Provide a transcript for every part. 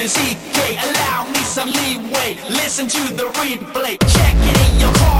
than CK. Allow me some leeway. Listen to the replay. Check it in your car.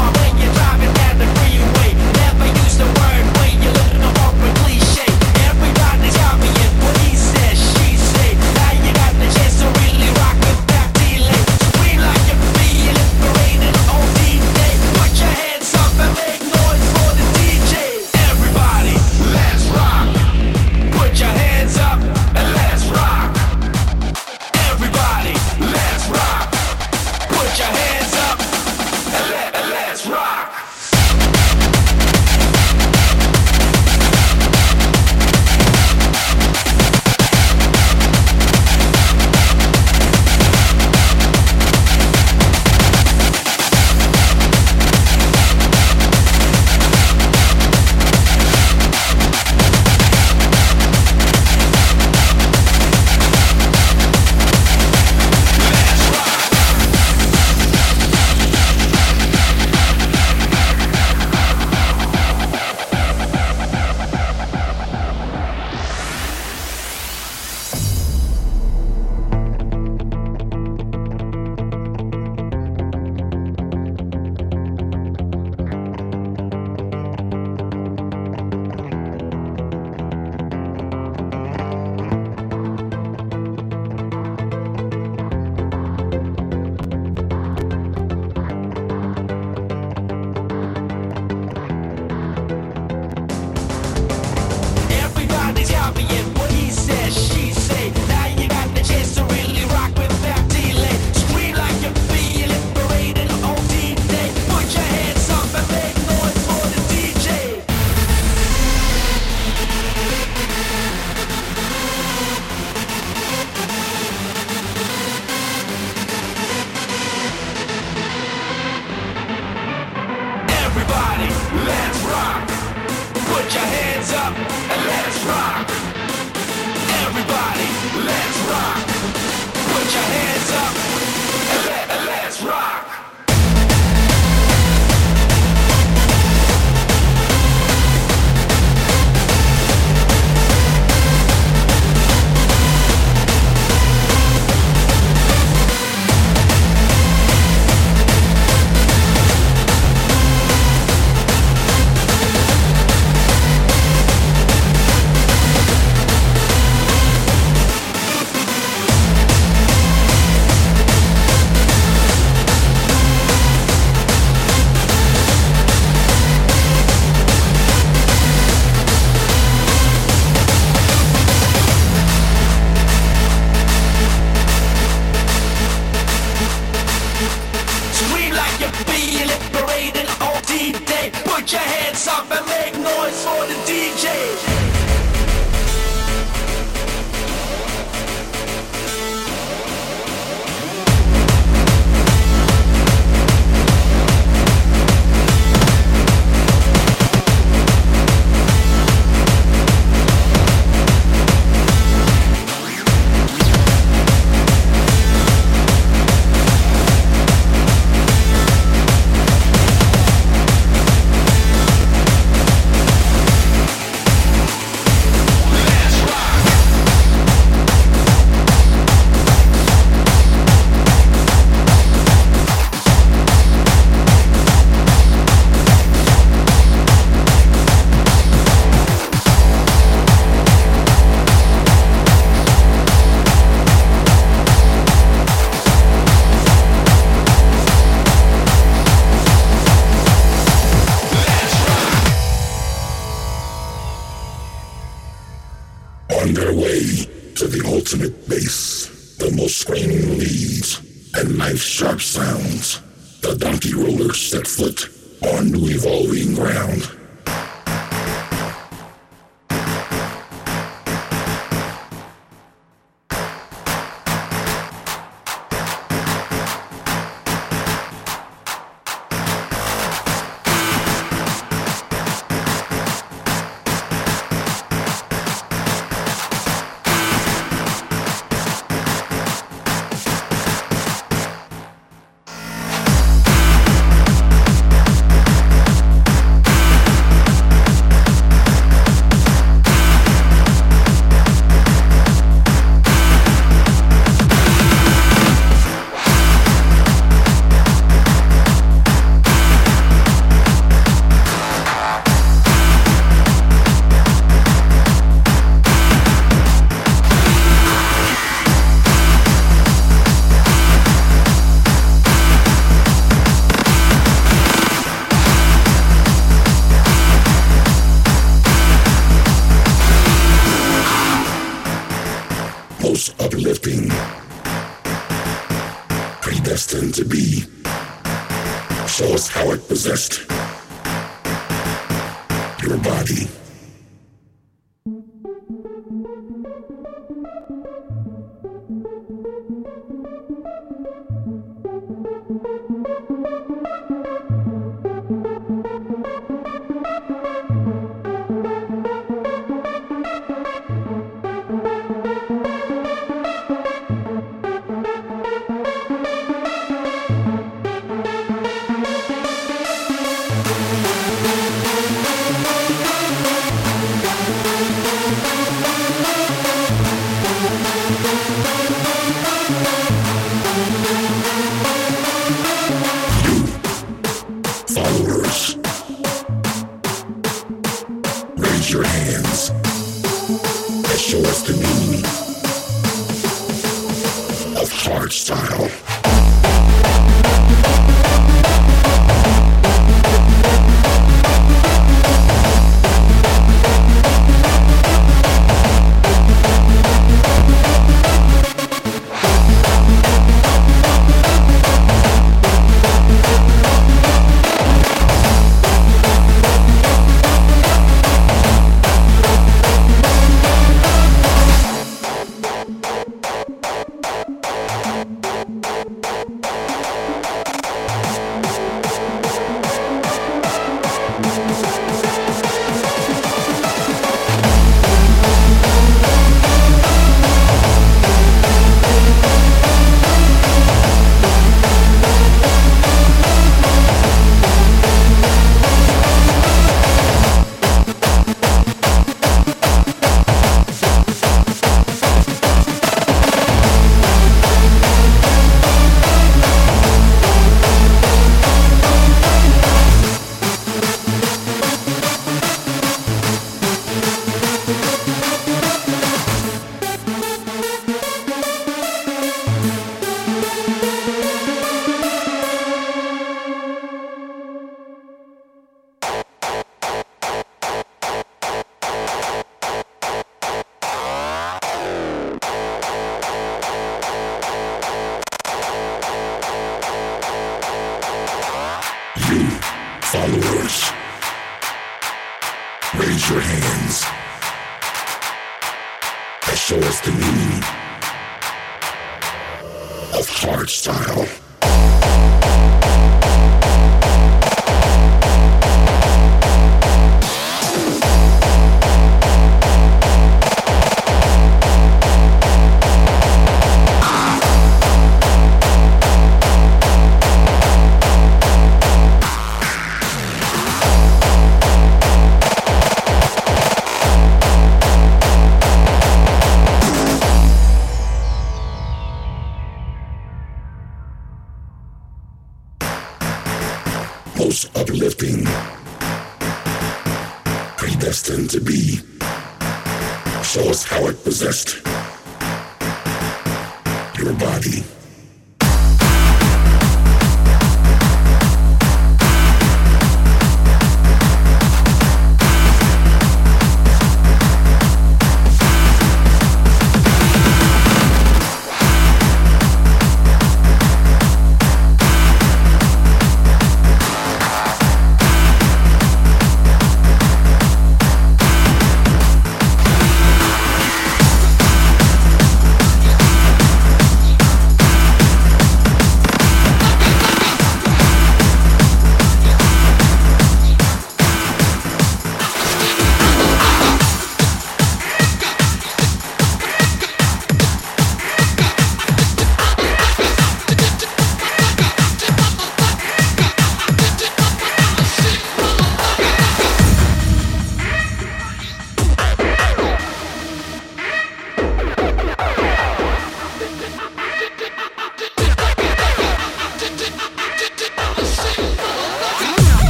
Foot on new evolving ground.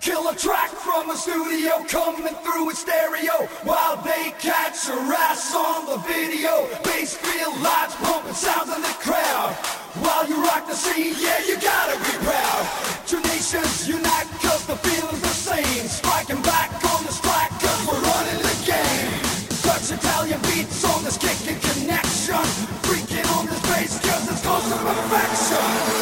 Kill a killer track from the studio coming through in stereo while they catch your ass on the video. Bass feel lights pumping sounds in the crowd. While you rock the scene, yeah, you gotta be proud. Two nations unite cause the feeling's the same. Striking back on the strike cause we're running the game. Dutch Italian beats on this kicking connection. Freaking on this bass cause it's close to perfection.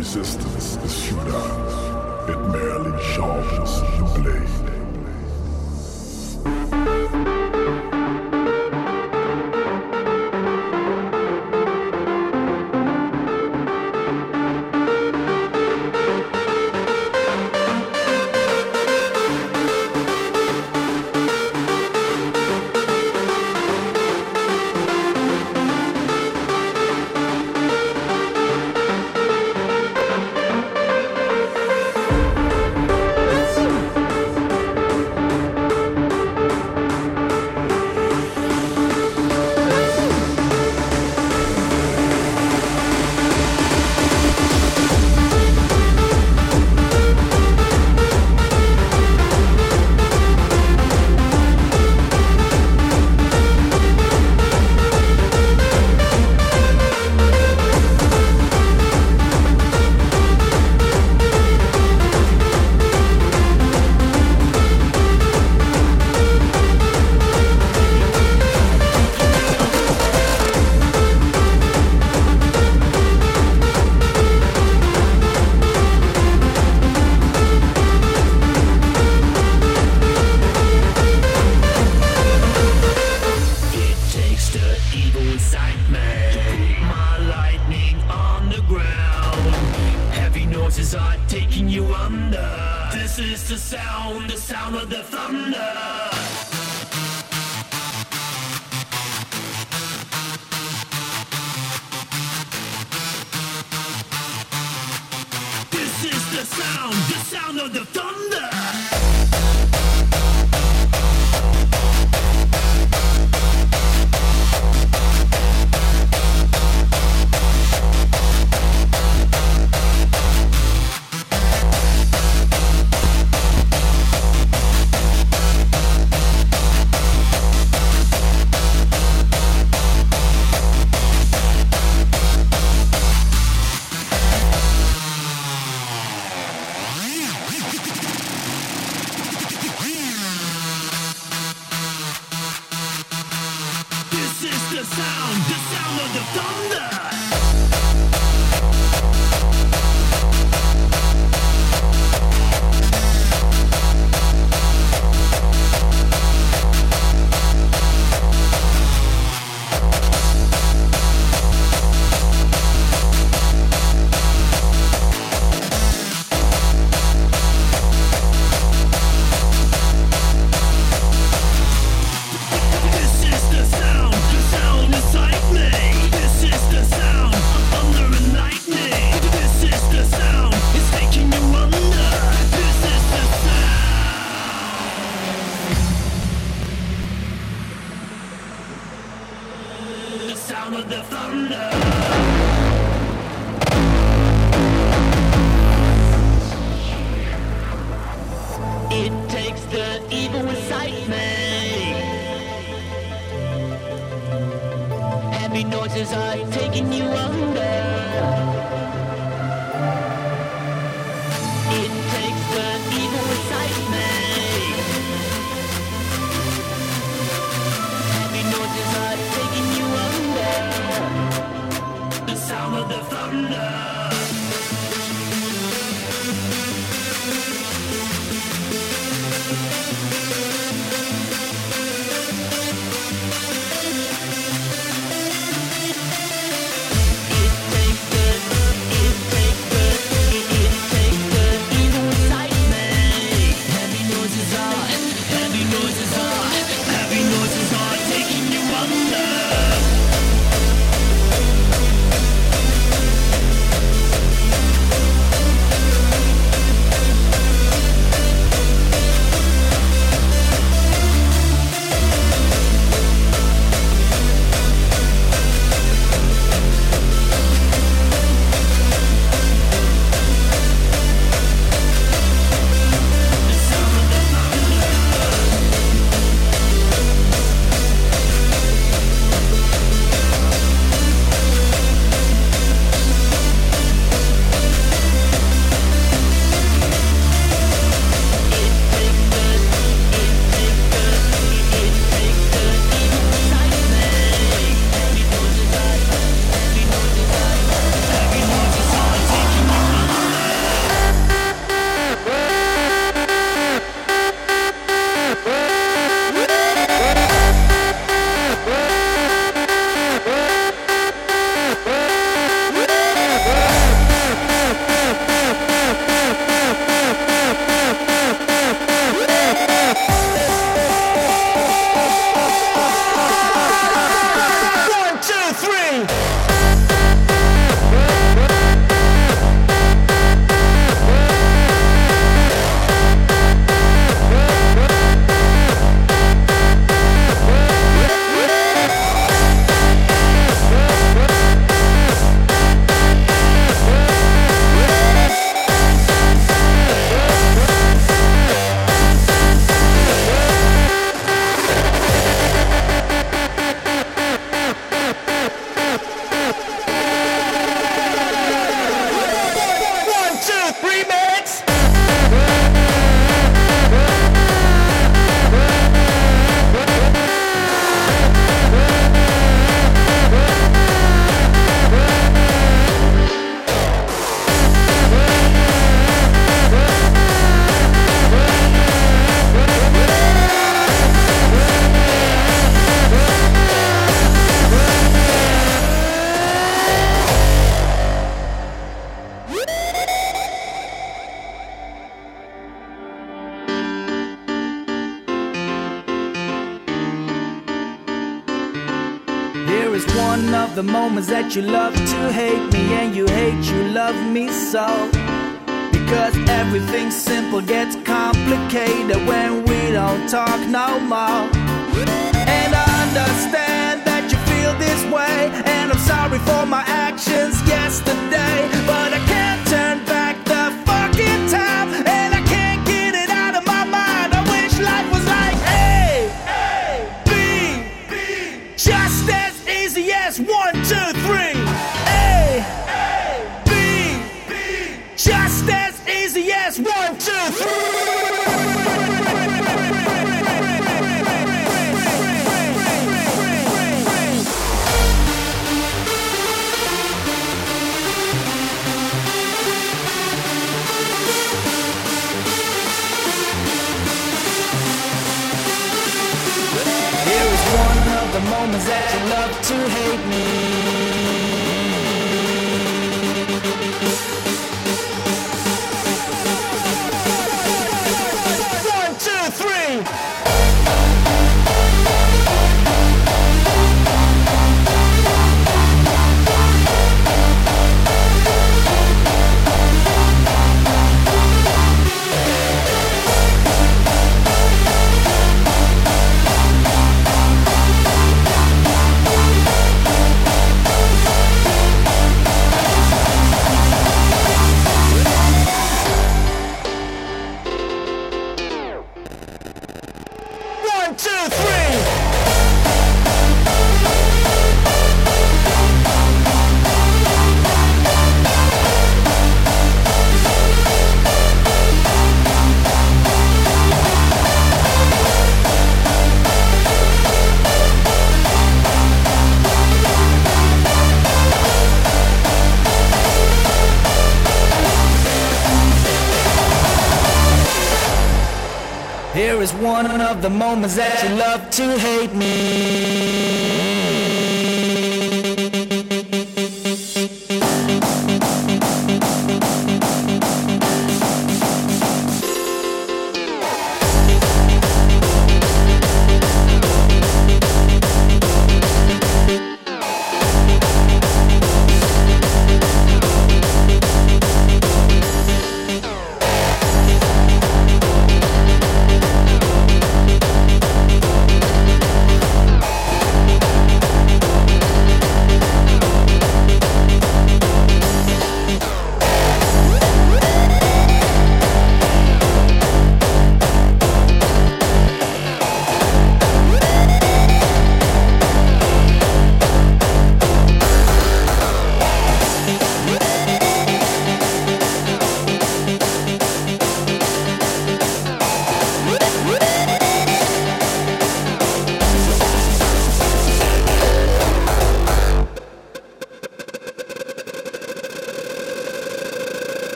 Noises are the you under.